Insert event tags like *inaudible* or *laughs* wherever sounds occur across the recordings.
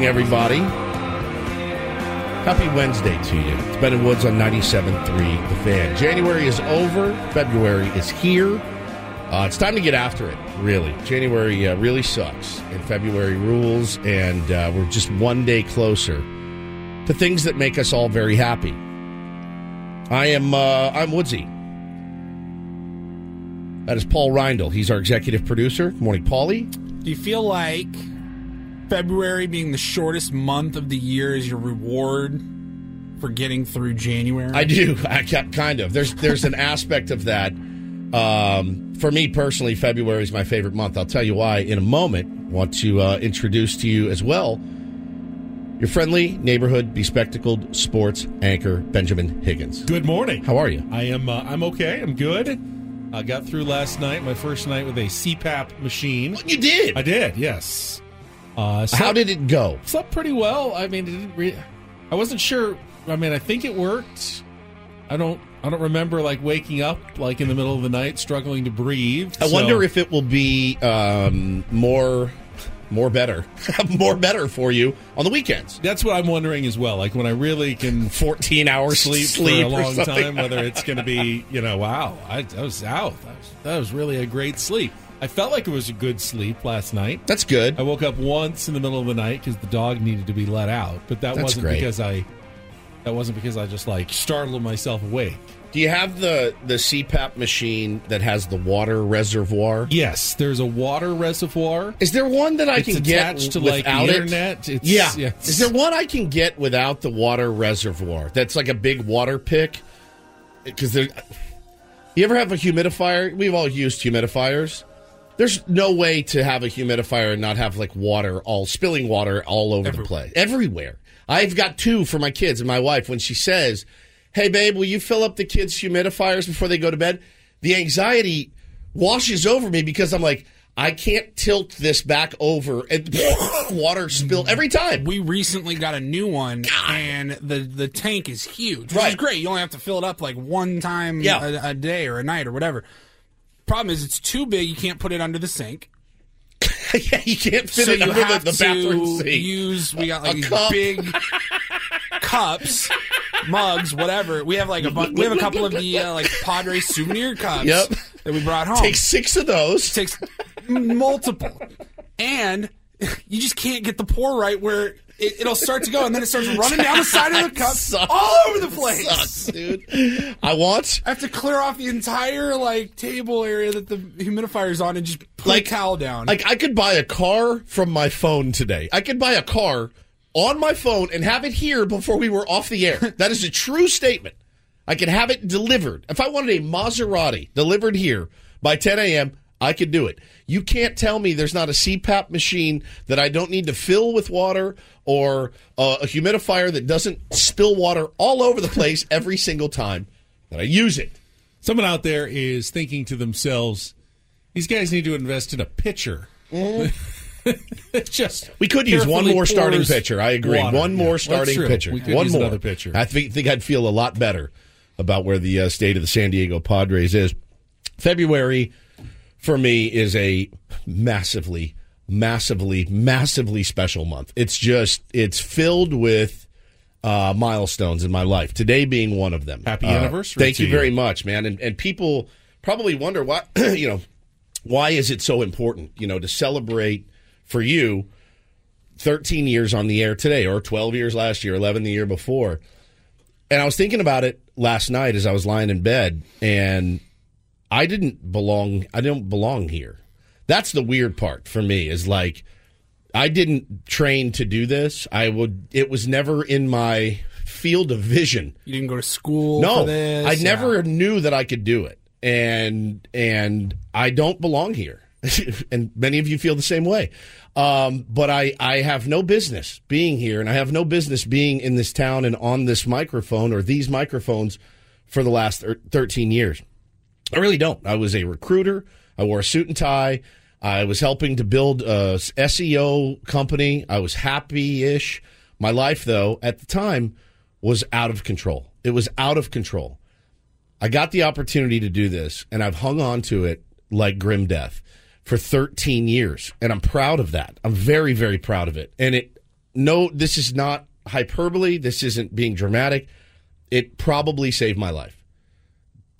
Morning, everybody. Happy Wednesday to you. It's Ben and Woods on 97.3 The Fan. January is over. February is here. Uh, it's time to get after it, really. January uh, really sucks, and February rules, and uh, we're just one day closer to things that make us all very happy. I am uh, I'm Woodsy. That is Paul Reindl. He's our executive producer. Good morning, Paulie. Do you feel like February being the shortest month of the year is your reward for getting through January? I do. *laughs* I ca- kind of. There's there's an aspect of that. Um, for me personally, February is my favorite month. I'll tell you why in a moment. Want to uh, introduce to you as well your friendly neighborhood bespectacled sports anchor Benjamin Higgins. Good morning. How are you? I am. Uh, I'm okay. I'm good. I got through last night, my first night with a CPAP machine. You did. I did. Yes. Uh, slept, How did it go? slept pretty well. I mean, it didn't re- I wasn't sure. I mean, I think it worked. I don't. I don't remember like waking up like in the middle of the night, struggling to breathe. I So- wonder if it will be um, more more better, *laughs* more better for you on the weekends. that's what I'm wondering as well. Like when I really can *laughs* 14 hours sleep, sleep for a long time, whether it's going to be, you know, wow, I, I was out. That was, that was really a great sleep. I felt like it was a good sleep last night. That's good. I woke up once in the middle of the night because the dog needed to be let out, but that That's wasn't great. because I. That wasn't because I just like startled myself awake. Do you have the the CPAP machine that has the water reservoir? Yes, there's a water reservoir. Is there one that I It's can get to, like, the without it? It's- yeah. yes. Is there one I can get without the water reservoir? That's like a big water pick. Because there, you ever have a humidifier? We've all used humidifiers. There's no way to have a humidifier and not have like water all spilling water all over the place, everywhere. I've got two for my kids and my wife. When she says, "Hey, babe, will you fill up the kids' humidifiers before they go to bed?" The anxiety washes over me because I'm like, I can't tilt this back over and *laughs* water spill every time. we recently got a new one, and the the tank is huge, which Right. is great. You only have to fill it up like one time Yeah. a, a day or a night or whatever. Problem is, it's too big. You can't put it under the sink. *laughs* yeah, you can't fit so it under the, the bathroom sink. use. We got like cup. big *laughs* cups, mugs, whatever. We have like a bu- we have a couple of the uh, like Padre souvenir cups Yep. that we brought home. Take six of those. takes multiple, and *laughs* you just can't get the pour right where it, it'll start to go, and then it starts running down the *laughs* side of the cup Sucks. all over the place. Sucks, dude. I want I have to clear off the entire like table area that the humidifier's on and just put Like- a towel down. like I could buy a car from my phone today. I could buy a car on my phone and have it here before we were off the air. *laughs* That is a true statement. I could have it delivered. If I wanted a Maserati delivered here by 10 a.m., I could do it. You can't tell me there's not a CPAP machine that I don't need to fill with water or uh, a humidifier that doesn't spill water all over the place every single time that I use it. Someone out there is thinking to themselves, these guys need to invest in a pitcher. *laughs* Just We could use one more starting pitcher. I agree. water. One more that's starting pitcher. One more pitcher. I think, think I'd feel a lot better about where the uh, state of the San Diego Padres is. February for me is a massively, massively, massively special month. It's just it's filled with uh, milestones in my life. Today being one of them. Happy Uh, anniversary Thank you you. very much, man. And and people probably wonder why *clears throat* you know why is it so important you know to celebrate for you 13 years on the air today or 12 years last year 11 the year before and i was thinking about it last night as i was lying in bed and i didn't belong i don't belong here that's the weird part for me is like i didn't train to do this i would it was never in my field of vision You didn't go to school no, for this. I never Yeah. knew that I could do it, and and I don't belong here, *laughs* and many of you feel the same way. Um, but I I have no business being here, and I have no business being in this town and on this microphone or these microphones for the last thir- thirteen years. I really don't. I was a recruiter. I wore a suit and tie. I was helping to build a SEO company. I was happy ish. My life, though, at the time was out of control. It was out of control. I got the opportunity to do this, and I've hung on to it like grim death for 13 years, and I'm proud of that. I'm very, very proud of it. And it, no, this is not hyperbole. This isn't being dramatic. It probably saved my life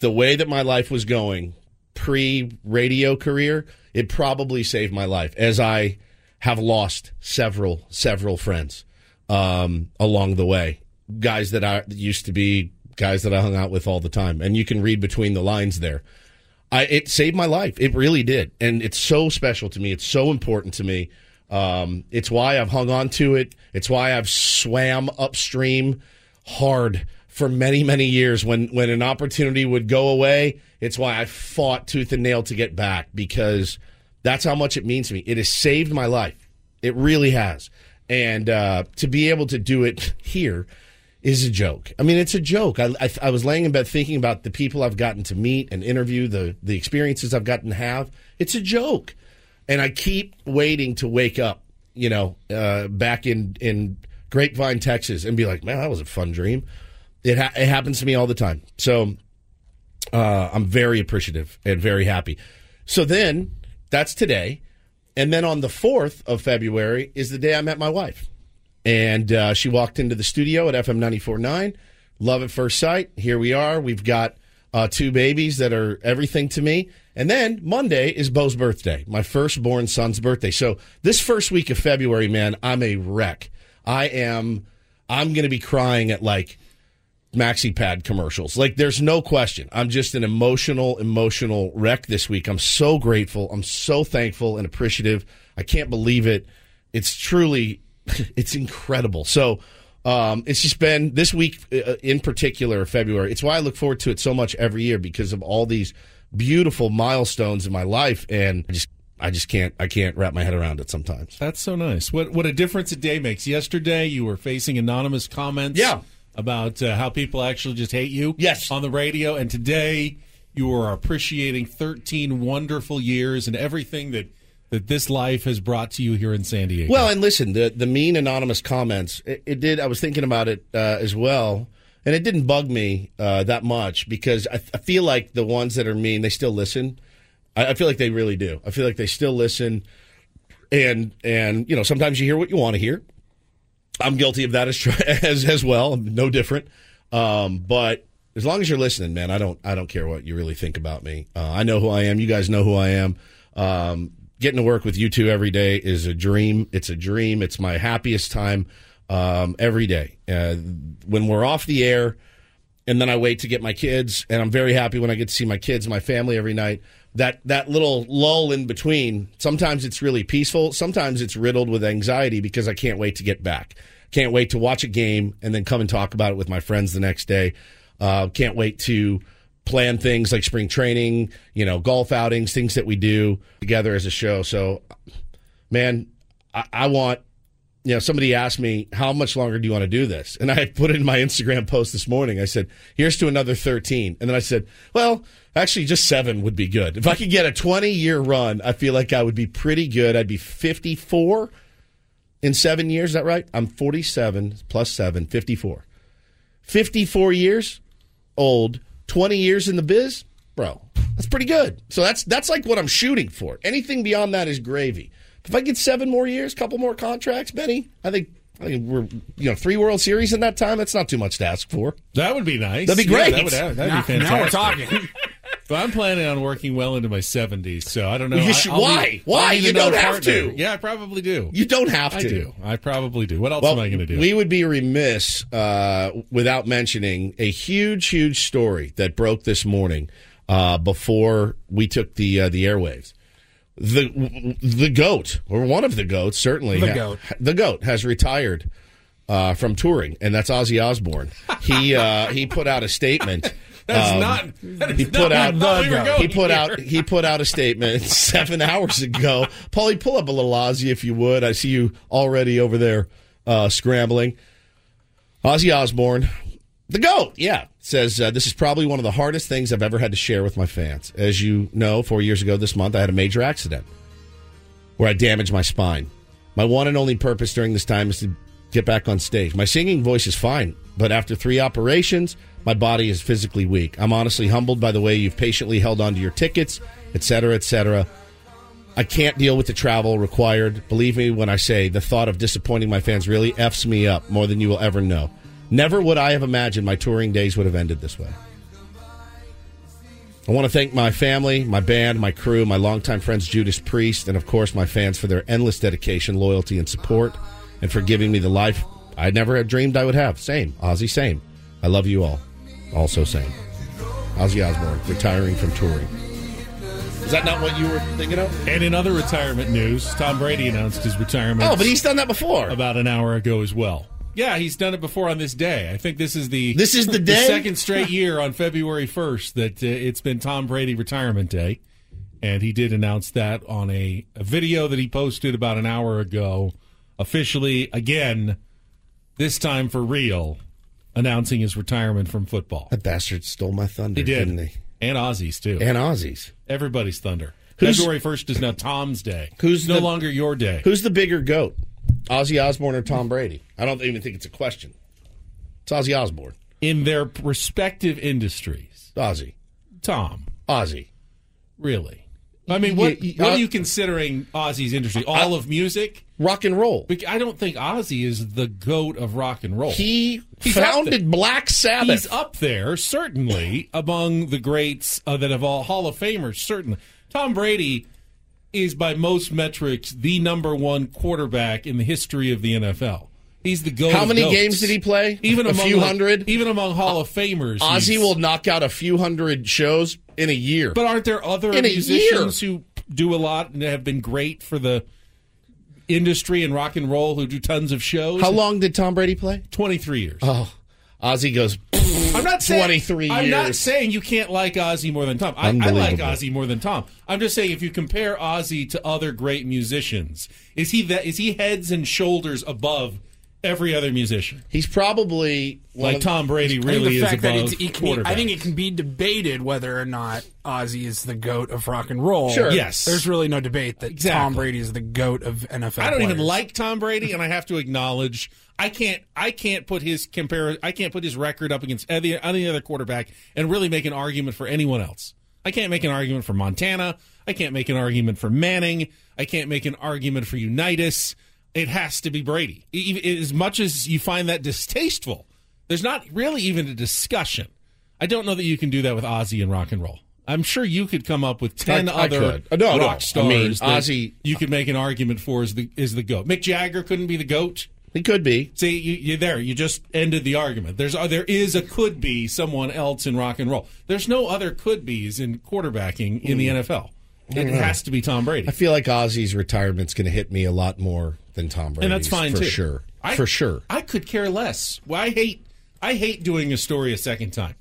the way that my life was going pre radio career, it probably saved my life as I have lost several, several friends um, along the way. Guys that I used to be guys that I hung out with all the time. And you can read between the lines there. I, it saved my life. It really did. And it's so special to me. It's so important to me. Um, it's why I've hung on to it. It's why I've swam upstream hard for many, many years. When, when an opportunity would go away, it's why I fought tooth and nail to get back because that's how much it means to me. It has saved my life. It really has. And uh, to be able to do it here is a joke. I mean, it's a joke. I, I, I was laying in bed thinking about the people I've gotten to meet and interview, the the experiences I've gotten to have. It's a joke, and I keep waiting to wake up. You know, uh, back in in Grapevine, Texas, and be like, man, that was a fun dream. It ha- it happens to me all the time. So uh, I'm very appreciative and very happy. So then that's today. And then on the 4th of February is the day I met my wife. And uh, she walked into the studio at FM 94.9. Love at first sight. Here we are. We've got uh, two babies that are everything to me. And then Monday is Bo's birthday, my firstborn son's birthday. So this first week of February, man, I'm a wreck. I am, I'm going to be crying at like maxi pad commercials. Like there's no question. I'm just an emotional, emotional wreck this week. I'm so grateful. I'm so thankful and appreciative. I can't believe it. It's truly, *laughs* it's incredible. So, um, it's just been this week uh, in particular, February. It's why I look forward to it so much every year because of all these beautiful milestones in my life, and I just, I just can't, I can't wrap my head around it sometimes. That's so nice. What what a difference a day makes. Yesterday, you were facing anonymous comments. Yeah. About uh, how people actually just hate you. Yes. On the radio, and today you are appreciating 13 wonderful years and everything that that this life has brought to you here in San Diego. Well, and listen, the the mean anonymous comments, it, it did. I was thinking about it uh, as well, and it didn't bug me uh, that much because I, I feel like the ones that are mean, they still listen. I, I feel like they really do. I feel like they still listen, and and you know sometimes you hear what you want to hear. I'm guilty of that as *laughs* as as well. I'm no different. Um, but as long as you're listening, man, I don't I don't care what you really think about me. Uh, I know who I am. You guys know who I am. Um, getting to work with you two every day is a dream. It's a dream. It's my happiest time um, every day. Uh, when we're off the air, and then I wait to get my kids, and I'm very happy when I get to see my kids, my family every night. That that little lull in between. Sometimes it's really peaceful. Sometimes it's riddled with anxiety because I can't wait to get back. Can't wait to watch a game and then come and talk about it with my friends the next day. Uh, can't wait to plan things like spring training, you know, golf outings, things that we do together as a show. So, man, I, I want you know, somebody asked me, how much longer do you want to do this? And I put it in my Instagram post this morning. I said, here's to another 13. And then I said, well, actually, just seven would be good. If I could get a 20 year run, I feel like I would be pretty good. I'd be 54 in seven years. Is that right? I'm 47 plus seven, 54. 54 years old, 20 years in the biz, bro. That's pretty good. So that's that's like what I'm shooting for. Anything beyond that is gravy. If I get seven more years, couple more contracts, Benny, I think, I think we're you know three World Series in that time. That's not too much to ask for. That would be nice. That'd be Yeah, great. that would, that'd now, be fantastic. now we're talking. *laughs* *laughs* But I'm planning on working well into my 70s, so I don't know. You should- I'll why? need- Why? You don't have partner. to. Yeah, I probably do. You don't have to. I do. I probably do. What else Well, am I going to do? we would be remiss uh, without mentioning a huge, huge story that broke this morning uh, before we took the uh, the airwaves. The the goat, or one of the goats, certainly The goat. the goat has retired uh, from touring, and that's Ozzy Osbourne. He uh, he put out a statement. *laughs* That's um, not. That he put out we he put here. out he put out a statement *laughs* seven hours ago. Paulie, pull up a little Ozzy if you would. I see you already over there uh, scrambling. Ozzy Osbourne, the goat, yeah, says uh, this is probably one of the hardest things I've ever had to share with my fans. As you know, four years ago this month, I had a major accident where I damaged my spine. My one and only purpose during this time is to get back on stage. My singing voice is fine, but after three operations, my body is physically weak. I'm honestly humbled by the way you've patiently held on to your tickets, etc., cetera, et cetera. I can't deal with the travel required. Believe me when I say the thought of disappointing my fans really F's me up more than you will ever know. Never would I have imagined my touring days would have ended this way. I want to thank my family, my band, my crew, my longtime friends Judas Priest, and of course my fans for their endless dedication, loyalty, and support, and for giving me the life I never had dreamed I would have. Same, Ozzy, same. I love you all. Also, same. Ozzy Osbourne retiring from touring. Is that not what you were thinking of? And in other retirement news, Tom Brady announced his retirement. Oh, but he's done that before. about an hour ago as well. Yeah, he's done it before on this day. I think this is the This is the *laughs* day? second straight *laughs* year on February first that uh, it's been Tom Brady retirement day, and he did announce that on a, a video that he posted about an hour ago. Officially, again, this time for real, announcing his retirement from football. That bastard stole my thunder, He did, didn't he? and Ozzy's too. And Ozzy's. Everybody's thunder. Who's- February first is now Tom's day. Who's no the- longer your day? Who's the bigger goat? Ozzy Osbourne or Tom Brady? I don't even think it's a question. It's Ozzy Osbourne. in their respective industries? Ozzy. Tom. Ozzy. Really? I mean, what, Y- y- what uh, are you considering Ozzy's industry? All of music? Rock and roll. I don't think Ozzy is the goat of rock and roll. He He's founded. Black Sabbath. He's up there, certainly, among the greats uh, that have all Hall of Famers, certainly. Tom Brady is, by most metrics, the number one quarterback in the history of the NFL. He's the goat. How many games did he play? Even a few like- hundred. Even among Hall of Famers, Ozzy will knock out a few hundred shows in a year. But aren't there other In musicians who do a lot and have been great for the industry and rock and roll who do tons of shows? How long did Tom Brady play? 23 years. Oh, Ozzy goes. I'm not saying 23 I'm not saying you can't like Ozzy more than Tom. I, I like Ozzy more than Tom. I'm just saying if you compare Ozzy to other great musicians, is he that is he heads and shoulders above every other musician? He's probably Like of- Tom Brady really is above it's, it can be, I think it can be debated whether or not Ozzy is the goat of rock and roll. Sure. Yes. there's really no debate that Tom Brady is the goat of NFL. I don't even like Tom Brady, and I have to acknowledge I can't I can't put his compare I can't put his record up against any, any other quarterback and really make an argument for anyone else. I can't make an argument for Montana. I can't make an argument for Manning. I can't make an argument for Unitas. It has to be Brady. As much as you find that distasteful, there's not really even a discussion. I don't know that you can do that with Ozzy and rock and roll. I'm sure you could come up with ten I- I other. Uh, no, no. rock I stars mean, that Ozzy- you could make an argument for is the is the goat. Mick Jagger couldn't be the goat. He could be. See, you, you're there. You just ended the argument. There's uh, there is a could be someone else in rock and roll. There's no other could be's in quarterbacking in the NFL. It has to be Tom Brady, I feel like Ozzy's retirement's going to hit me a lot more than Tom Brady's. and that's fine for too. sure. I, for sure. I could care less. Well, I hate I hate doing a story a second time.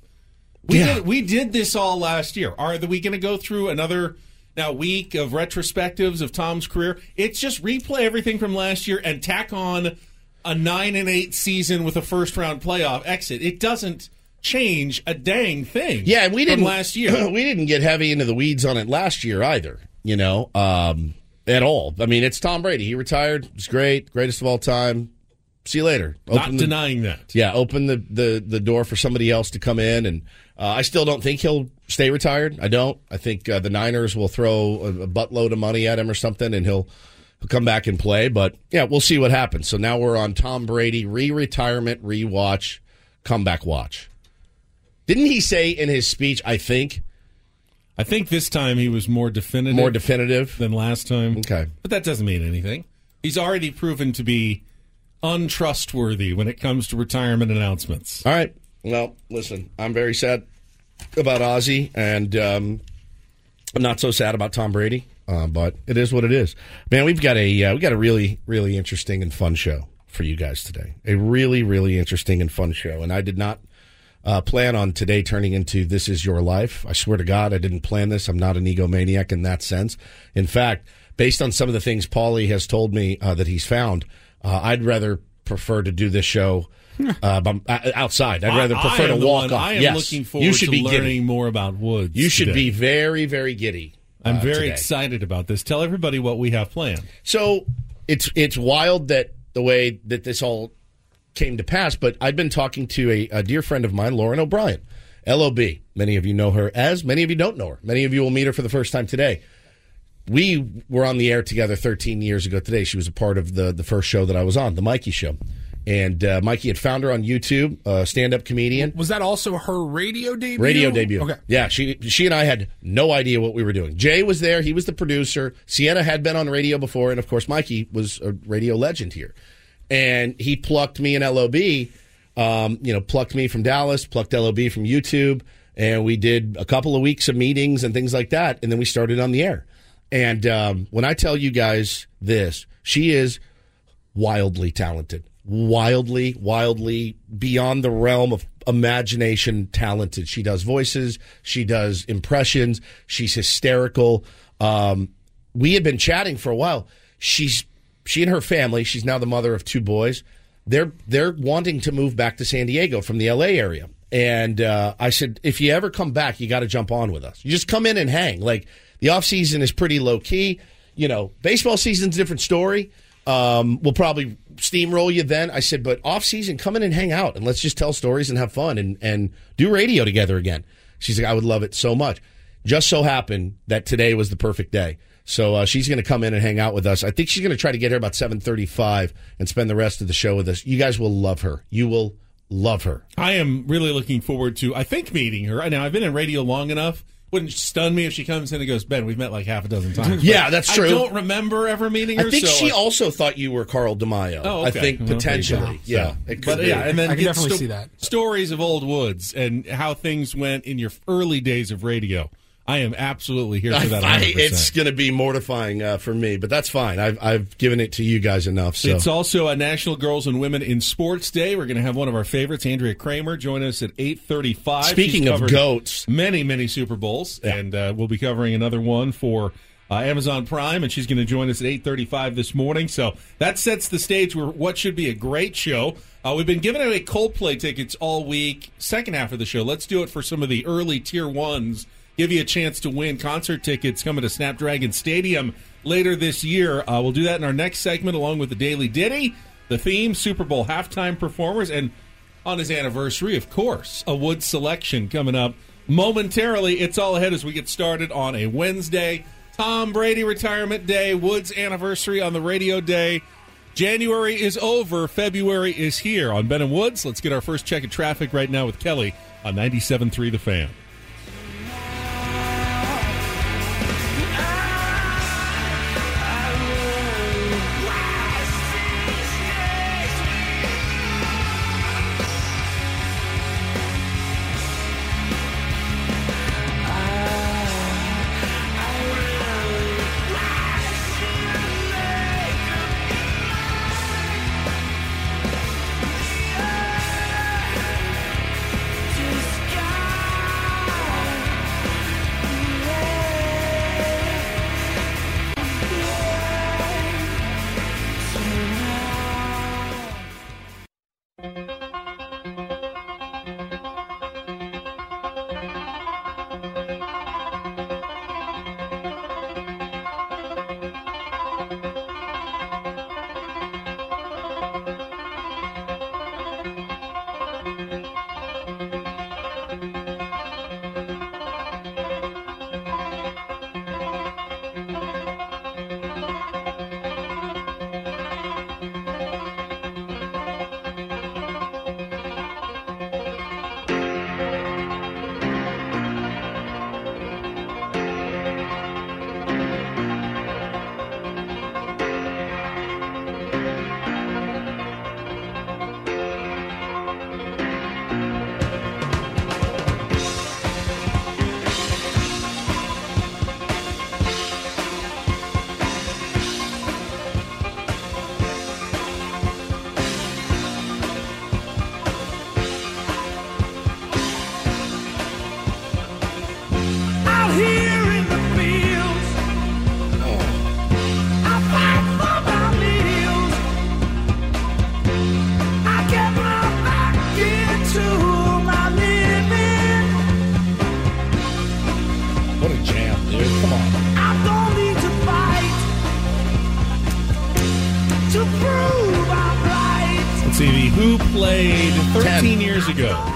We Yeah. did we did this all last year. Are we going to go through another now week of retrospectives of Tom's career? It's just replay everything from last year and tack on a nine and eight season with a first round playoff exit. It doesn't change a dang thing. Yeah, and we didn't last *clears throat* year. we didn't get heavy into the weeds on it last year either. You know, um, at all. I mean, it's Tom Brady. He retired. It's great, greatest of all time. See you later. Not the, denying that. yeah, open the, the the door for somebody else to come in, and uh, I still don't think he'll stay retired. I don't. I think uh, the Niners will throw a, a buttload of money at him or something, and he'll he'll come back and play. But yeah, we'll see what happens. So now we're on Tom Brady re-retirement, re-watch, comeback watch. Didn't he say in his speech? I think I think this time he was more definitive. more definitive. than last time. Okay. But that doesn't mean anything. He's already proven to be untrustworthy when it comes to retirement announcements. All right. Well, listen, I'm very sad about Ozzy, and um, I'm not so sad about Tom Brady. Uh, but it is what it is, man. We've got a uh, we got a really really interesting and fun show for you guys today. A really really interesting and fun show, and I did not uh, plan on today turning into "This Is Your Life." I swear to God, I didn't plan this. I'm not an egomaniac in that sense. In fact, based on some of the things Paulie has told me uh, that he's found, uh, I'd rather prefer to do this show. *laughs* Uh, uh, outside, I'd rather prefer to walk one- off. I am yes, looking forward you should to be learning giddy. more about Woods. You should today. be very, very giddy. I'm uh, very today. excited about this. Tell everybody what we have planned. So it's it's wild that the way that this all came to pass. But I've been talking to a, a dear friend of mine, Lauren O'Brien, LOB. Many of you know her as. Many of you don't know her. Many of you will meet her for the first time today. We were on the air together 13 years ago today. She was a part of the the first show that I was on, the Mikey Show. And uh, Mikey had found her on YouTube, a stand up comedian. Was that also her radio debut? Radio debut. Okay. Yeah, she she and I had no idea what we were doing. Jay was there; he was the producer. Sienna had been on radio before, and of course, Mikey was a radio legend here. And he plucked me and LOB. Um, you know, plucked me from Dallas, plucked LOB from YouTube, and we did a couple of weeks of meetings and things like that, and then we started on the air. And um, when I tell you guys this, she is wildly talented, wildly, wildly beyond the realm of imagination talented. She does voices, she does impressions, she's hysterical. Um, we had been chatting for a while. She's she and her family. She's now the mother of two boys. They're they're wanting to move back to San Diego from the L.A. area. And uh, I said, if you ever come back, you got to jump on with us. You just come in and hang. Like the off season is pretty low key. You know, baseball season's a different story. Um, we'll probably steamroll you then. I said, but off season, come in and hang out and let's just tell stories and have fun and, and do radio together again. She's like, I would love it so much. Just so happened that today was the perfect day. So uh, she's going to come in and hang out with us. I think she's going to try to get here about seven thirty-five and spend the rest of the show with us. You guys will love her. You will love her. I am really looking forward to, I think, meeting her. Now, I've been in radio long enough. Wouldn't stun me if she comes in and goes, Ben, we've met like half a dozen times. *laughs* Yeah, that's true. I don't remember ever meeting her. I think so she I- also thought you were Carl DeMaio. Oh, okay. I think Well, potentially. Yeah, So- it could but be. yeah, and then I can get definitely see that. Stories of old woods and how things went in your early days of radio. I am absolutely here for that. I- 100%. it's going to be mortifying uh, for me, but that's fine. I've, I've given it to you guys enough. So It's also a National Girls and Women in Sports Day. We're going to have one of our favorites, Andrea Kremer, join us at eight thirty-five. Speaking of goats. many many Super Bowls, and uh, we'll be covering another one for uh, Amazon Prime, and she's going to join us at eight thirty-five this morning. So that sets the stage for what should be a great show. Uh, we've been giving away Coldplay tickets all week. Second half of the show, let's do it for some of the early tier ones. Give you a chance to win concert tickets coming to Snapdragon Stadium later this year. Uh, we'll do that in our next segment, along with the Daily Ditty, the theme, Super Bowl halftime performers, and on his anniversary, of course, a Wood selection coming up momentarily. It's all ahead as we get started on a Wednesday. Tom Brady retirement day, Woods anniversary on the radio day. January is over, February is here on Ben and Woods. Let's get our first check of traffic right now with Kelly on 97.3 The Fan.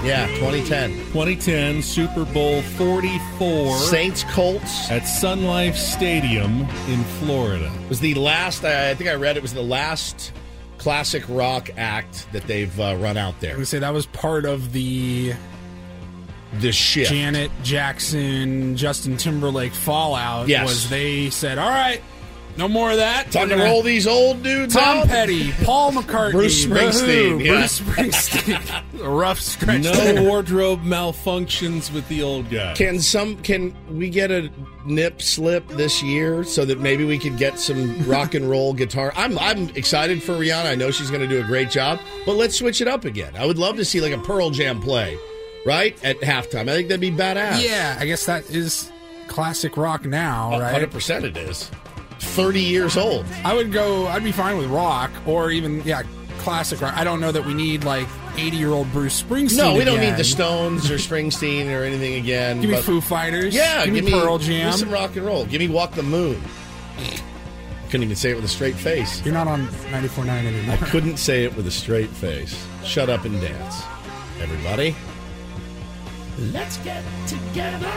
Yeah, 2010. 2010 Super Bowl 44 Saints Colts at Sun Life Stadium in Florida. It was the last. I I think I read it was the last classic rock act that they've uh, run out there. I there. would say that was part of the The shit. Janet Jackson, Justin Timberlake fallout. Yes. Was they said, all right, no more of that. Time to roll these old dudes Tom out. Petty, Paul McCartney, Bruce Springsteen, yeah. Bruce Springsteen. *laughs* A rough stretch. No there. *laughs* wardrobe malfunctions with the old guy. Can some? Can we get a nip slip this year so that maybe we could get some rock and roll guitar? I'm I'm excited for Rihanna. I know she's going to do a great job, but let's switch it up again. I would love to see like a Pearl Jam play, right at halftime. I think that'd be badass. Yeah, I guess that is classic rock now, right? hundred percent it is. Thirty years old. I would go. I'd be fine with rock or even yeah, classic rock. I don't know that we need like eighty-year-old Bruce Springsteen. No, we don't need the Stones or Springsteen or anything again. Give me Foo Fighters. Yeah, give, me Pearl Jam. Give me some rock and roll. Give me Walk the Moon. Couldn't even say it with a straight face. You're not on 94.9 anymore. I couldn't say it with a straight face. Shut up and dance, everybody. Let's get together.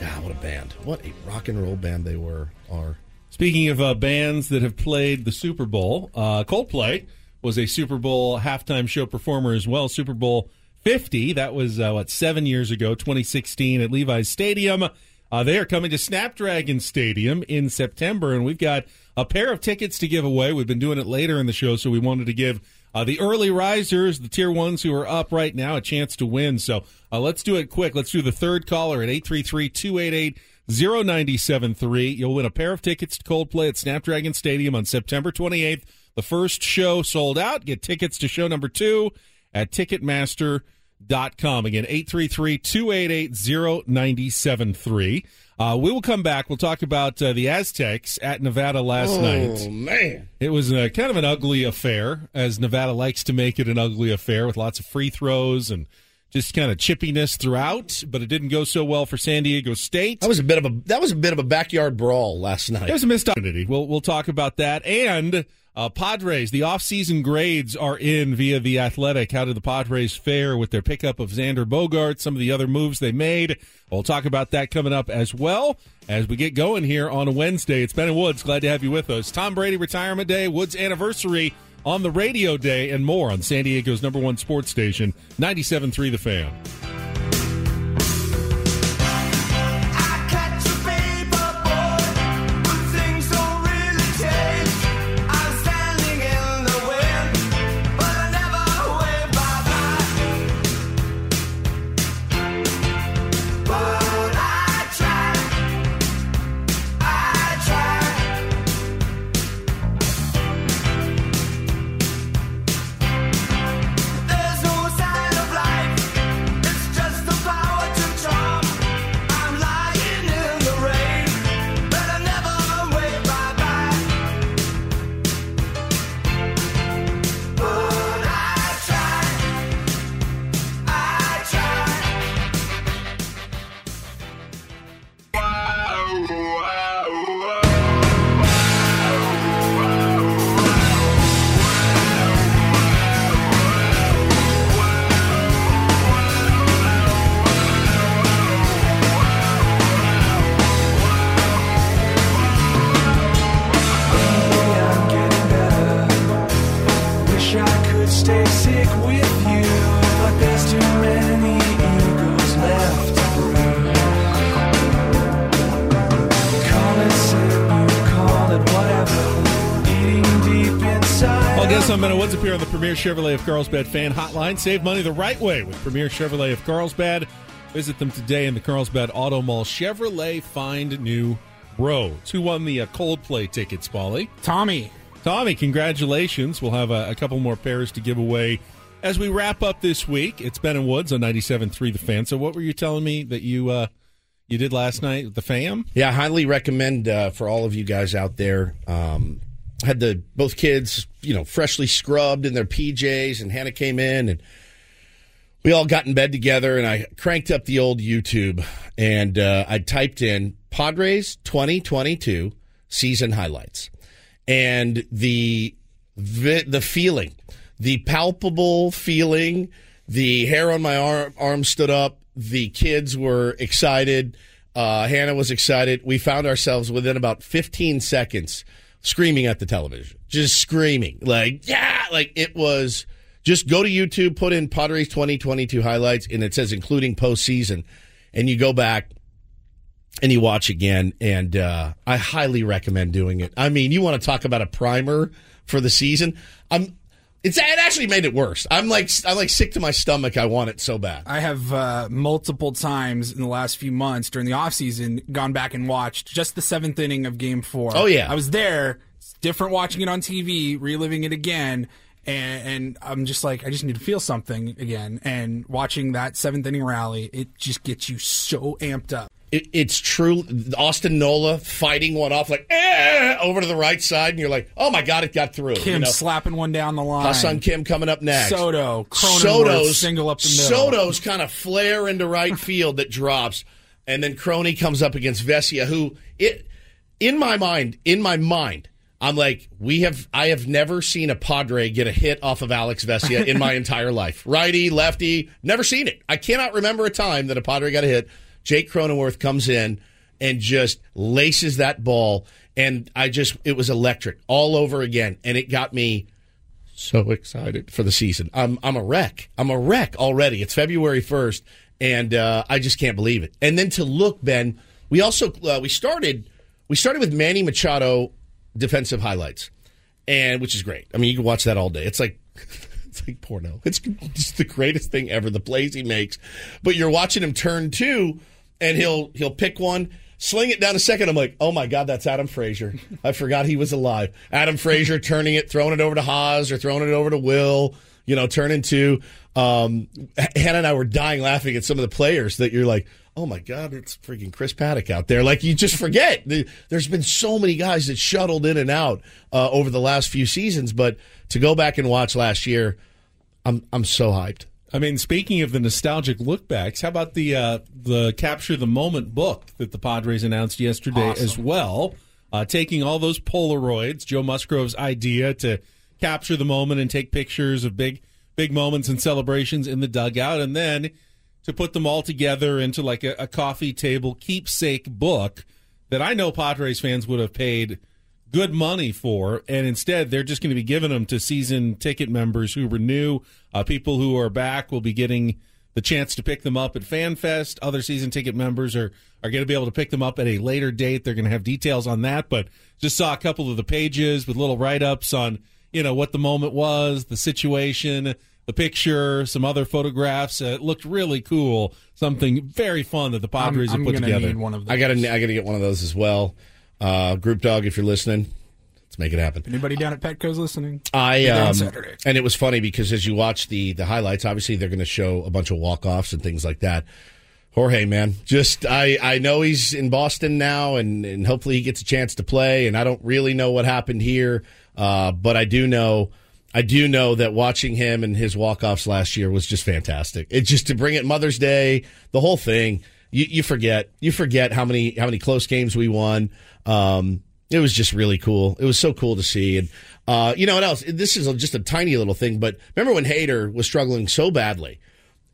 God, what a band! What a rock and roll band they were. Are Speaking of uh, bands that have played the Super Bowl, uh, Coldplay was a Super Bowl halftime show performer as well. Super Bowl 50, that was, uh, what, seven years ago, 2016 at Levi's Stadium. Uh, they are coming to Snapdragon Stadium in September, and we've got a pair of tickets to give away. We've been doing it later in the show, so we wanted to give uh, the early risers, the tier ones who are up right now, a chance to win. So uh, let's do it quick. Let's do the third caller at 833 288 0973. You'll win a pair of tickets to Coldplay at Snapdragon Stadium on September 28th. The first show sold out. Get tickets to show number two at Ticketmaster.com. Again, 833 288 0973. Uh, we will come back. We'll talk about uh, the Aztecs at Nevada last night. oh man, It was a, kind of an ugly affair, as Nevada likes to make it an ugly affair with lots of free throws and just kind of chippiness throughout. But it didn't go so well for San Diego State. that was a bit of a that was a bit of a backyard brawl last night. It was a missed opportunity. We'll we'll talk about that and. Uh, Padres, the offseason grades are in via the Athletic. How did the Padres fare with their pickup of Xander Bogaerts? Some of the other moves they made. We'll talk about that coming up as well as we get going here on a Wednesday. It's Ben and Woods. Glad to have you with us. Tom Brady Retirement Day, Woods anniversary on the radio day, and more on San Diego's number one sports station, 97.3 The Fan. On the Premier Chevrolet of Carlsbad fan hotline. Save money the right way with Premier Chevrolet of Carlsbad. Visit them today in the Carlsbad Auto Mall. Chevrolet find new roads. Who won the uh, Coldplay tickets, Paulie? Tommy. Tommy, congratulations. We'll have a, a couple more pairs to give away as we wrap up this week. It's Ben and Woods on 97.3 The Fan. So what were you telling me that you uh, you did last night with the fam? Yeah, I highly recommend uh, for all of you guys out there. Um, had the both kids, you know, freshly scrubbed in their PJs, and Hannah came in, and we all got in bed together, and I cranked up the old YouTube, and uh, I typed in Padres 2022 season highlights, and the the feeling, the palpable feeling, the hair on my arm, arm stood up. The kids were excited. Uh, Hannah was excited. We found ourselves within about 15 seconds screaming at the television, just screaming like, yeah, like it was. Just go to YouTube, put in Padres 2022 highlights, and it says including postseason, and you go back and you watch again. And uh, I highly recommend doing it. I mean, you want to talk about a primer for the season? I'm. It's it actually made it worse. I'm like I'm like sick to my stomach. I want it so bad. I have uh, multiple times in the last few months during the offseason gone back and watched just the seventh inning of game four. Oh, yeah. I was there. It's different watching it on TV, reliving it again. And, and I'm just like, I just need to feel something again. And watching that seventh inning rally, it just gets you so amped up. It, it's true. Austin Nola fighting one off like eh, over to the right side, and you're like, oh my god, it got through. Kim you know? slapping one down the line. Ha-Seong Kim coming up next. Soto, Soto's single up the middle. Soto's kind of flare into right *laughs* field that drops, and then Crony comes up against Vesia, who it in my mind, in my mind, I'm like, we have I have never seen a Padre get a hit off of Alex Vesia in my *laughs* entire life. Righty, lefty, never seen it. I cannot remember a time that a Padre got a hit. Jake Cronenworth comes in and just laces that ball, and I just it was electric all over again, and it got me so excited for the season. I'm I'm a wreck. I'm a wreck already. It's February first, and uh, I just can't believe it. And then to look, Ben, we also uh, we started we started with Manny Machado defensive highlights, and which is great. I mean, you can watch that all day. It's like *laughs* it's like porno. It's the greatest thing ever. The plays he makes, but you're watching him turn two, and he'll he'll pick one. Sling it down a second. I'm like, oh my God, that's Adam Frazier. I forgot he was alive. Adam Frazier turning it, throwing it over to Haas or throwing it over to Will, you know, turning to. Um, Hannah and I were dying laughing at some of the players that you're like, oh my God, it's freaking Chris Paddack out there. Like you just forget. There's been so many guys that shuttled in and out uh, over the last few seasons, but to go back and watch last year, I'm I'm so hyped. I mean, speaking of the nostalgic lookbacks, how about the uh, the capture the moment book that the Padres announced yesterday Awesome. as well? Uh, taking all those Polaroids, Joe Musgrove's idea to capture the moment and take pictures of big big moments and celebrations in the dugout, and then to put them all together into like a, a coffee table keepsake book that I know Padres fans would have paid good money for, and instead they're just going to be giving them to season ticket members who renew. Uh, people who are back will be getting the chance to pick them up at FanFest. Other season ticket members are are going to be able to pick them up at a later date. They're going to have details on that, but just saw a couple of the pages with little write ups on you know what the moment was, the situation. The picture, some other photographs. Uh, it looked really cool. Something very fun that the I'm, Padres I'm have put gonna together. need one of those. I gotta I gotta get one of those as well. Uh, Group Dog, if you're listening, let's make it happen. Anybody down at Petco's listening? I there um, Saturday. and it was funny because as you watch the the highlights, obviously they're going to show a bunch of walk offs and things like that. Jorge, man, just I I know he's in Boston now, and and hopefully he gets a chance to play. And I don't really know what happened here, uh, but I do know. I do know that watching him and his walk offs last year was just fantastic. It just to bring it Mother's Day, the whole thing. You, you forget, you forget how many how many close games we won. Um, it was just really cool. It was so cool to see. And uh, you know what else? This is just a tiny little thing, but remember when Hader was struggling so badly,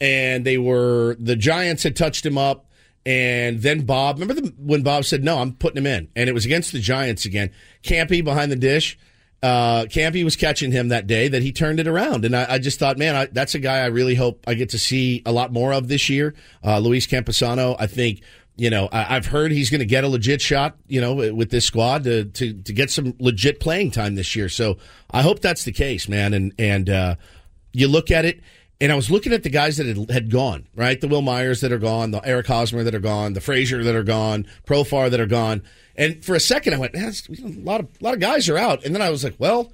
and they were the Giants had touched him up, and then Bob. Remember the, when Bob said, "No, I'm putting him in," and it was against the Giants again. Campy behind the dish. Uh, Campy was catching him that day that he turned it around, and I, I just thought, man, I, that's a guy I really hope I get to see a lot more of this year. Uh, Luis Campusano, I think you know, I, I've heard he's going to get a legit shot, you know, with this squad to, to to get some legit playing time this year. So I hope that's the case, man. And and uh, you look at it, and I was looking at the guys that had, had gone, right? The Wil Myers that are gone, the Eric Hosmer that are gone, the Frazier that are gone, Profar that are gone. And for a second, I went, a lot of a lot of guys are out. And then I was like, well,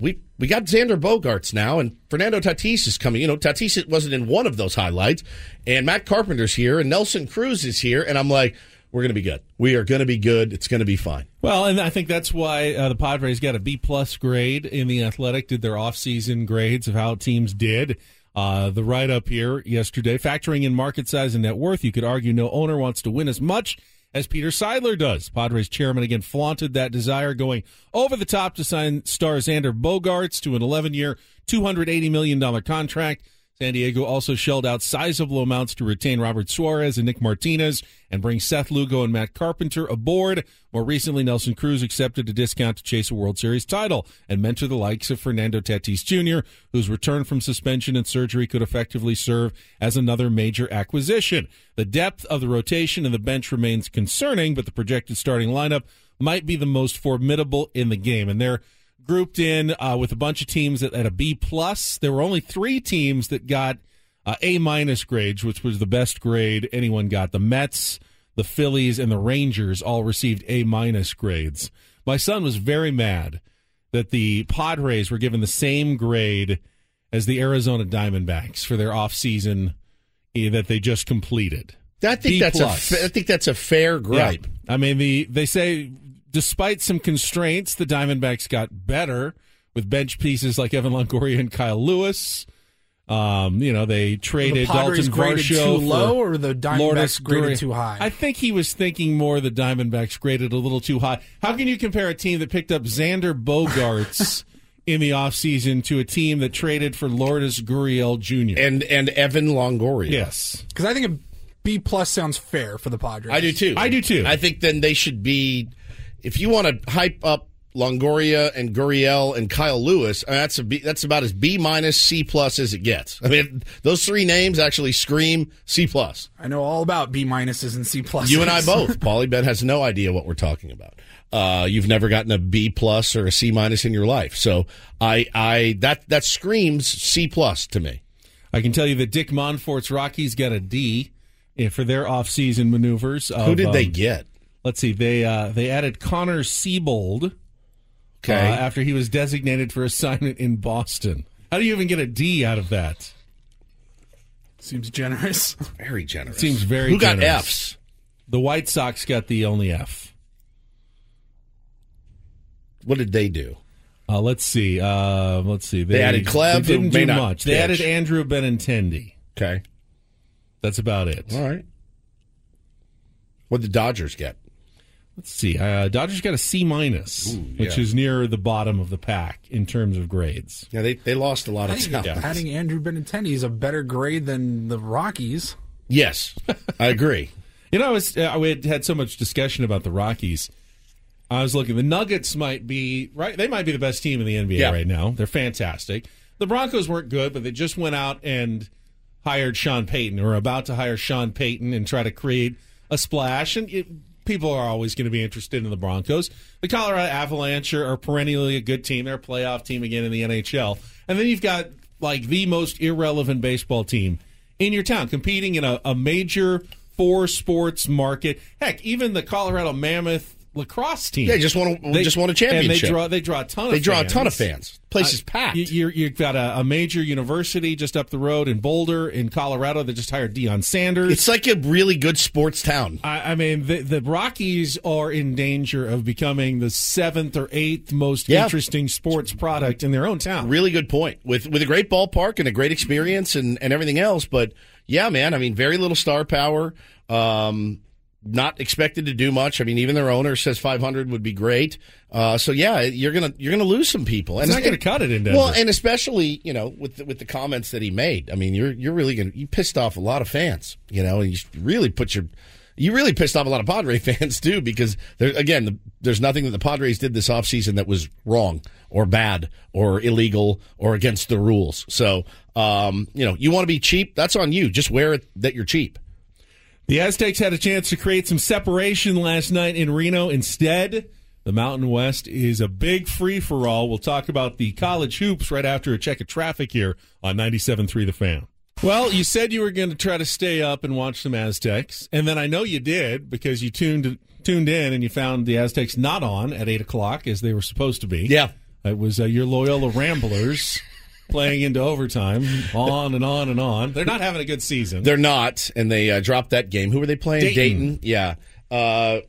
we we got Xander Bogaerts now, and Fernando Tatis is coming. You know, Tatis wasn't in one of those highlights, and Matt Carpenter's here, and Nelson Cruz is here, and I'm like, we're going to be good. We are going to be good. It's going to be fine. Well, and I think that's why uh, the Padres got a B plus grade in the Athletic. Did their offseason grades of how teams did. Uh, the write up here yesterday, factoring in market size and net worth, you could argue no owner wants to win as much as Peter Seidler does. Padres chairman again flaunted that desire, going over the top to sign star Xander Bogaerts to an 11 year, $280 million contract. San Diego also shelled out sizable amounts to retain Robert Suarez and Nick Martinez and bring Seth Lugo and Matt Carpenter aboard. More recently, Nelson Cruz accepted a discount to chase a World Series title and mentor the likes of Fernando Tatis Jr., whose return from suspension and surgery could effectively serve as another major acquisition. The depth of the rotation and the bench remains concerning, but the projected starting lineup might be the most formidable in the game. And they're grouped in uh, with a bunch of teams at, at a B plus. There were only three teams that got uh, A minus grades, which was the best grade anyone got. The Mets, the Phillies, and the Rangers all received A minus grades. My son was very mad that the Padres were given the same grade as the Arizona Diamondbacks for their offseason eh, that they just completed. I think B that's plus. a I think that's a fair gripe. Yeah. I mean, the they say despite some constraints, the Diamondbacks got better with bench pieces like Evan Longoria and Kyle Lewis. Um, you know, they the traded Padres Dalton graded Varsho too for low, or the Diamondbacks Lourdes graded Gurriel. too high. I think he was thinking more the Diamondbacks graded a little too high. How can you compare a team that picked up Xander Bogaerts *laughs* in the offseason to a team that traded for Lourdes Gurriel Jr.? And and Evan Longoria. yes. because I think a B plus sounds fair for the Padres. I do too. I do too. I think then they should be, if you want to hype up Longoria and Gurriel and Kyle Lewis, uh, that's a B, that's about as B minus C plus as it gets. I mean, *laughs* those three names actually scream C plus. I know all about B minuses and C plus. You and I both. *laughs* Paulie Ben has no idea what we're talking about. Uh, you've never gotten a B plus or a C minus in your life, so I, I that that screams C plus to me. I can tell you that Dick Monfort's Rockies got a D eh, for their offseason maneuvers. Of, Who did they um, get? Let's see. They uh, they added Connor Seabold Okay, uh, after he was designated for assignment in Boston. How do you even get a D out of that? seems generous. *laughs* very generous. Seems very Who got. Fs? The White Sox got the only F. What did they do? Uh, let's see. Uh, let's see. They added Clev, They who didn't do not much. They added Andrew Benintendi. Okay, That's about it. all right. What did the Dodgers get? Let's see. Uh, Dodgers got a C minus, which yeah. is near the bottom of the pack in terms of grades. Yeah, they they lost a lot I of think talent. adding Andrew Benintendi is a better grade than the Rockies. Yes, I agree. *laughs* You know, I was uh, we had had so much discussion about the Rockies. I was looking. The Nuggets might be right. They might be the best team in the NBA Yeah. right now. They're fantastic. The Broncos weren't good, but they just went out and hired Sean Payton, or about to hire Sean Payton and try to create a splash. And it, people are always going to be interested in the Broncos. The Colorado Avalanche are, are perennially a good team. They're a playoff team again in the NHL. And then you've got like the most irrelevant baseball team in your town, competing in a, a major four sports market. Heck, even the Colorado Mammoth lacrosse team. Yeah, just won a- just won a championship. And they draw they draw a ton of They draw a ton of fans. Place is Uh, packed. You, you've got a, a major university just up the road in Boulder, in Colorado, They just hired Deion Sanders. It's like a really good sports town. I, I mean, the, the Rockies are in danger of becoming the seventh or eighth most Yeah. interesting sports product in their own town. Really good point. With with a great ballpark and a great experience and, and everything else. But yeah, man, I mean, very little star power. Um, not expected to do much. I mean, even their owner says 500 would be great. Uh, so yeah, you're gonna you're gonna lose some people. And it's not gonna cut it in Denver. Well, and especially you know with the, with the comments that he made. I mean, you're you're really gonna you pissed off a lot of fans. You know, and you really put your you really pissed off a lot of Padre *laughs* fans too because there again the, there's nothing that the Padres did this offseason that was wrong or bad or illegal or against the rules. So um, you know, you want to be cheap, that's on you. Just wear it that you're cheap. The Aztecs had a chance to create some separation last night in Reno. Instead, the Mountain West is a big free for all. We'll talk about the college hoops right after a check of traffic here on 97.3 The Fan. Well, you said you were going to try to stay up and watch some Aztecs, and then I know you did because you tuned tuned in and you found the Aztecs not on at eight o'clock as they were supposed to be. Yeah. it was uh, your Loyola Ramblers playing into overtime, on and on and on. They're not having a good season. They're not, and they uh, dropped that game. Who were they playing? Dayton. Yeah. Uh,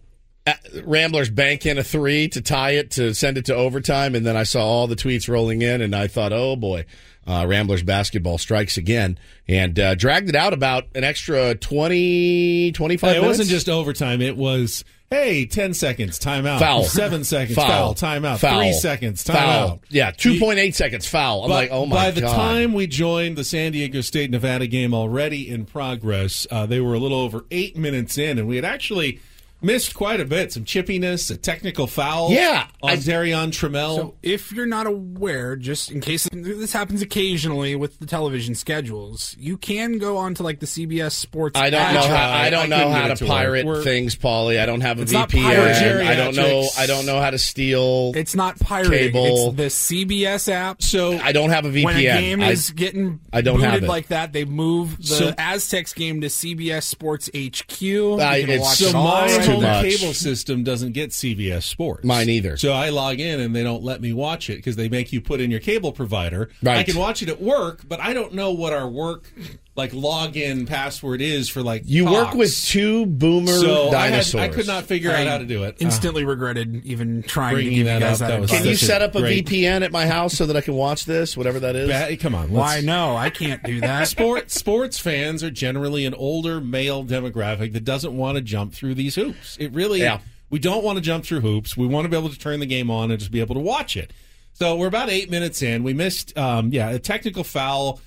uh, Ramblers bank in a three to tie it to send it to overtime, and then I saw all the tweets rolling in, and I thought, oh boy, uh, Ramblers basketball strikes again, and uh, dragged it out about an extra 20, 25 it minutes. wasn't just overtime. It was hey, ten seconds, timeout. Foul. Seven seconds, foul, foul, timeout. foul, Three seconds, timeout. foul. Yeah, two point eight seconds foul. I'm But like, oh my God. by the god. time we joined the San Diego State Nevada game already in progress, uh, they were a little over eight minutes in, and we had actually missed quite a bit. Some chippiness, a technical foul. Yeah, on I- Darion Trammell. So if you're not aware, just in case this happens occasionally with the television schedules, you can go on to like the CBS Sports. I don't know how I don't I know how to it to pirate We're- things, Paulie. I don't have a It's VPN. I don't know. I don't know how to steal. It's not pirating. Cable. It's the CBS app. so I don't have a VPN. when a game I- is getting I don't booted have it. like that, they move the So- Aztecs game to CBS Sports HQ. You I- can it's watch so it all my It's right too much. cable system doesn't get CBS Sports. Mine either. So I log in and they don't let me watch it because they make you put in your cable provider. Right. I can watch it at work, but I don't know what our work like login password is for like you work with two boomer so I, had, dinosaurs. I could not figure out how to do it. Instantly regretted even trying to Bringing give that you guys up, that, that. Can you set up a great- VPN at my house so that I can watch this, whatever that is? Ba- come on, Why no? I can't do that. Sport, sports fans are generally an older male demographic that doesn't want to jump through these hoops. It really, Yeah. we don't want to jump through hoops. We want to be able to turn the game on and just be able to watch it. So we're about eight minutes in. We missed, um, yeah, a technical foul,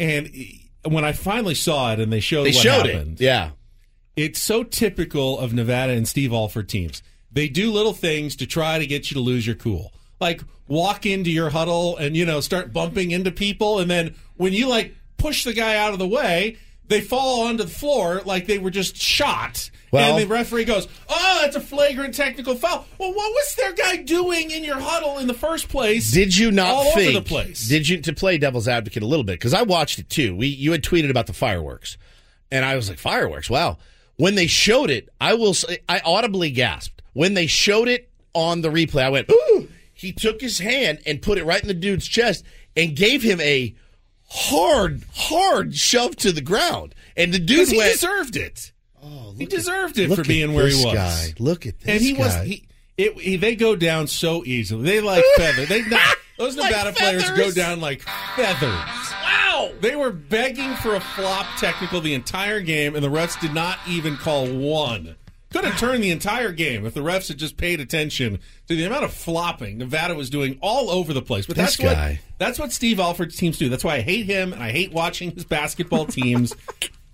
and when I finally saw it and they showed They what showed happened, it. Yeah. it's so typical of Nevada and Steve Alford teams. They do little things to try to get you to lose your cool. Like walk into your huddle and you know start bumping into people and then when you like push the guy out of the way, they fall onto the floor like they were just shot. Well- and the referee goes, "Oh, that's a flagrant technical foul." Well, what was their guy doing in your huddle in the first place? Did you not all think? over the place? Did you to play devil's advocate a little bit because I watched it too. We you had tweeted about the fireworks, and I was like, fireworks! Wow. When they showed it, I will say I audibly gasped when they showed it on the replay. I went, ooh! He took his hand and put it right in the dude's chest and gave him a hard, hard shove to the ground. And the dude he went, deserved it. Oh, he deserved at- it for being where he was. Guy. Look at this and he was he, it, he, they go down so easily. They like *laughs* feather. They not, those Like Nevada players go down like feathers. wow. They were begging for a flop technical the entire game, and the refs did not even call one. Could have turned the entire game if the refs had just paid attention to the amount of flopping Nevada was doing all over the place. But This that's what that's what Steve Alford's teams do. That's why I hate him and I hate watching his basketball teams. *laughs*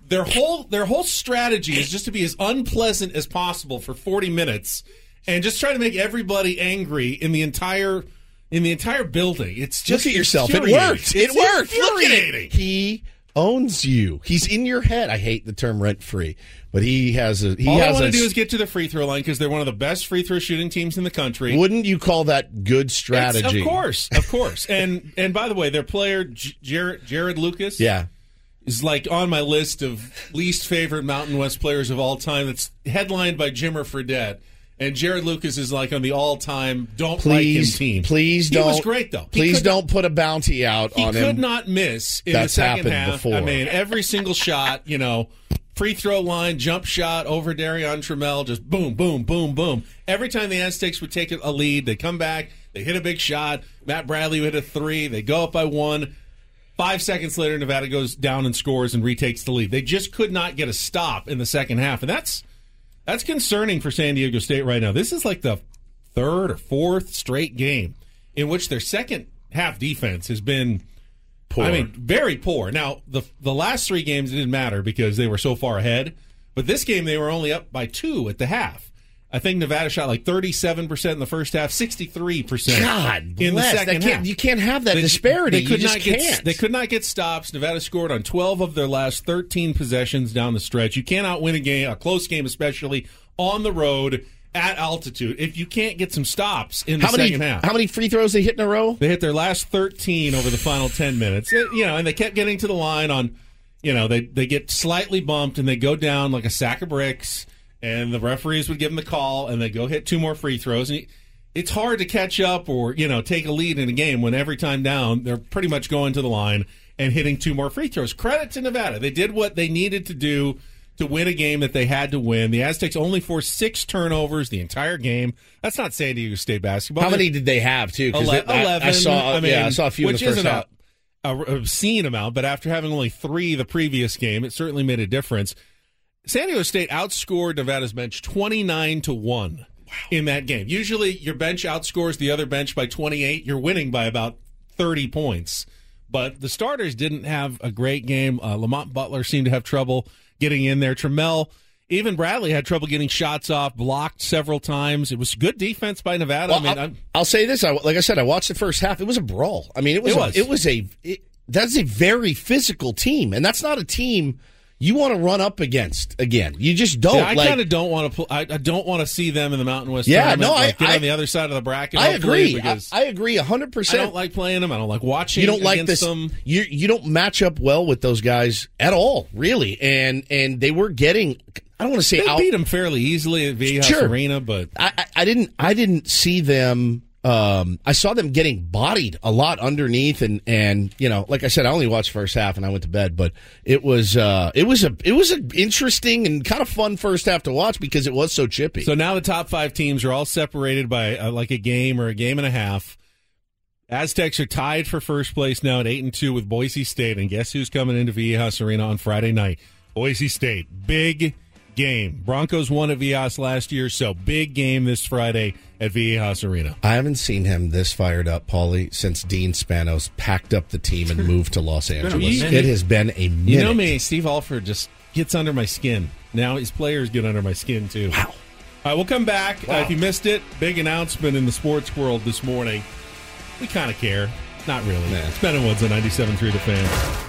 their whole their whole strategy is just to be as unpleasant as possible for 40 minutes and just try to make everybody angry in the entire in the entire building. It's just Look at yourself. It worked. It It's worked. Infuriating. He owns you. He's in your head. I hate the term rent free, but he has a. He All I want to do is get to the free throw line because they're one of the best free throw shooting teams in the country. wouldn't you call that good It's- strategy? of course, of course. and and by the way, their player J- Jarod, Jarod Lucas, Yeah. Is like on my list of least favorite Mountain West players of all time. That's headlined by Jimmer Fredette. And Jarod Lucas is like on the all-time don't Please, like him team. please don't. He was great though. He Please don't put a bounty out He could not miss in That's the second happened half. before. I mean, every single shot, you know, free throw line, jump shot over Darion Trammell, just boom, boom, boom, boom. Every time the Aztecs would take a lead, they come back, they hit a big shot. Matt Bradley would hit a three, they go up by one. Five seconds later, Nevada goes down and scores and retakes the lead. They just could not get a stop in the second half, and that's that's concerning for San Diego State right now. This is like the third or fourth straight game in which their second half defense has been Poor. I mean, very poor. Now, the the last three games it didn't matter because they were so far ahead. But this game they were only up by two at the half. I think Nevada shot like thirty seven percent in the first half, sixty three percent God in the second can't- half. You can't have that They- disparity. They could you just not get can't. they could not get stops. Nevada scored on twelve of their last thirteen possessions down the stretch. You cannot win a game, a close game, especially on the road at altitude, if you can't get some stops in the how many? second half. How many free throws they hit in a row? They hit their last 13 over the final 10 minutes. It- you know, and they kept getting to the line on, you know, they, they get slightly bumped and they go down like a sack of bricks, and the referees would give them the call, and they go hit two more free throws. And it's hard to catch up or, you know, take a lead in a game when every time down, they're pretty much going to the line and hitting two more free throws. Credit to Nevada. They did what they needed to do to win a game that they had to win. The Aztecs only forced six turnovers the entire game. That's not San Diego State basketball. How many did they have too? 'Cause Ele- it- I- Eleven. I saw. I mean, yeah, I saw a few in which the first isn't half. a, a obscene amount, but after having only three the previous game, it certainly made a difference. San Diego State outscored Nevada's bench twenty nine to one in that game. Usually, your bench outscores the other bench by twenty eight. You're winning by about thirty points. But the starters didn't have a great game. Uh, Lamont Butler seemed to have trouble getting in there. Trammell, even Bradley had trouble getting shots off, blocked several times. It was good defense by Nevada. Well, I mean, I'll, I'll say this. I, like I said, I watched the first half. It was a brawl. I mean, it was. It a- was. It was a. It, that's a very physical team, and that's not a team you want to run up against again. You just don't. Yeah, I like, kind of don't want to. Pull, I, I don't want to see them in the Mountain West. Yeah, no, I- Like, get I- on the other side of the bracket. I agree. I, I agree hundred I don't like playing them. I don't like watching. you don't like this. Them. You you don't match up well with those guys at all, really. And and they were getting. I don't want to say They out. beat them fairly easily at Viejas Sure. Arena, but I, I, I didn't I didn't see them. Um, I saw them getting bodied a lot underneath, and and you know, like I said, I only watched first half and I went to bed. But it was uh, it was a it was an interesting and kind of fun first half to watch because it was so chippy. so now the top five teams are all separated by uh, like a game or a game and a half. Aztecs are tied for first place now at eight and two with Boise State, and guess who's coming into Viejas Arena on Friday night? Boise State, big game. Broncos won at Viejas last year, so big game this Friday at Viejas Arena. I haven't seen him this fired up, Paulie, since Dean Spanos packed up the team and moved to Los Angeles. It has been a minute. You know me, Steve Alford just gets under my skin. Now his players get under my skin too. Wow. All right, we'll come back. Uh, if you missed it, big announcement in the sports world this morning. We kind of care. Not really. It's Ben and Woods on 97.3 The Fan.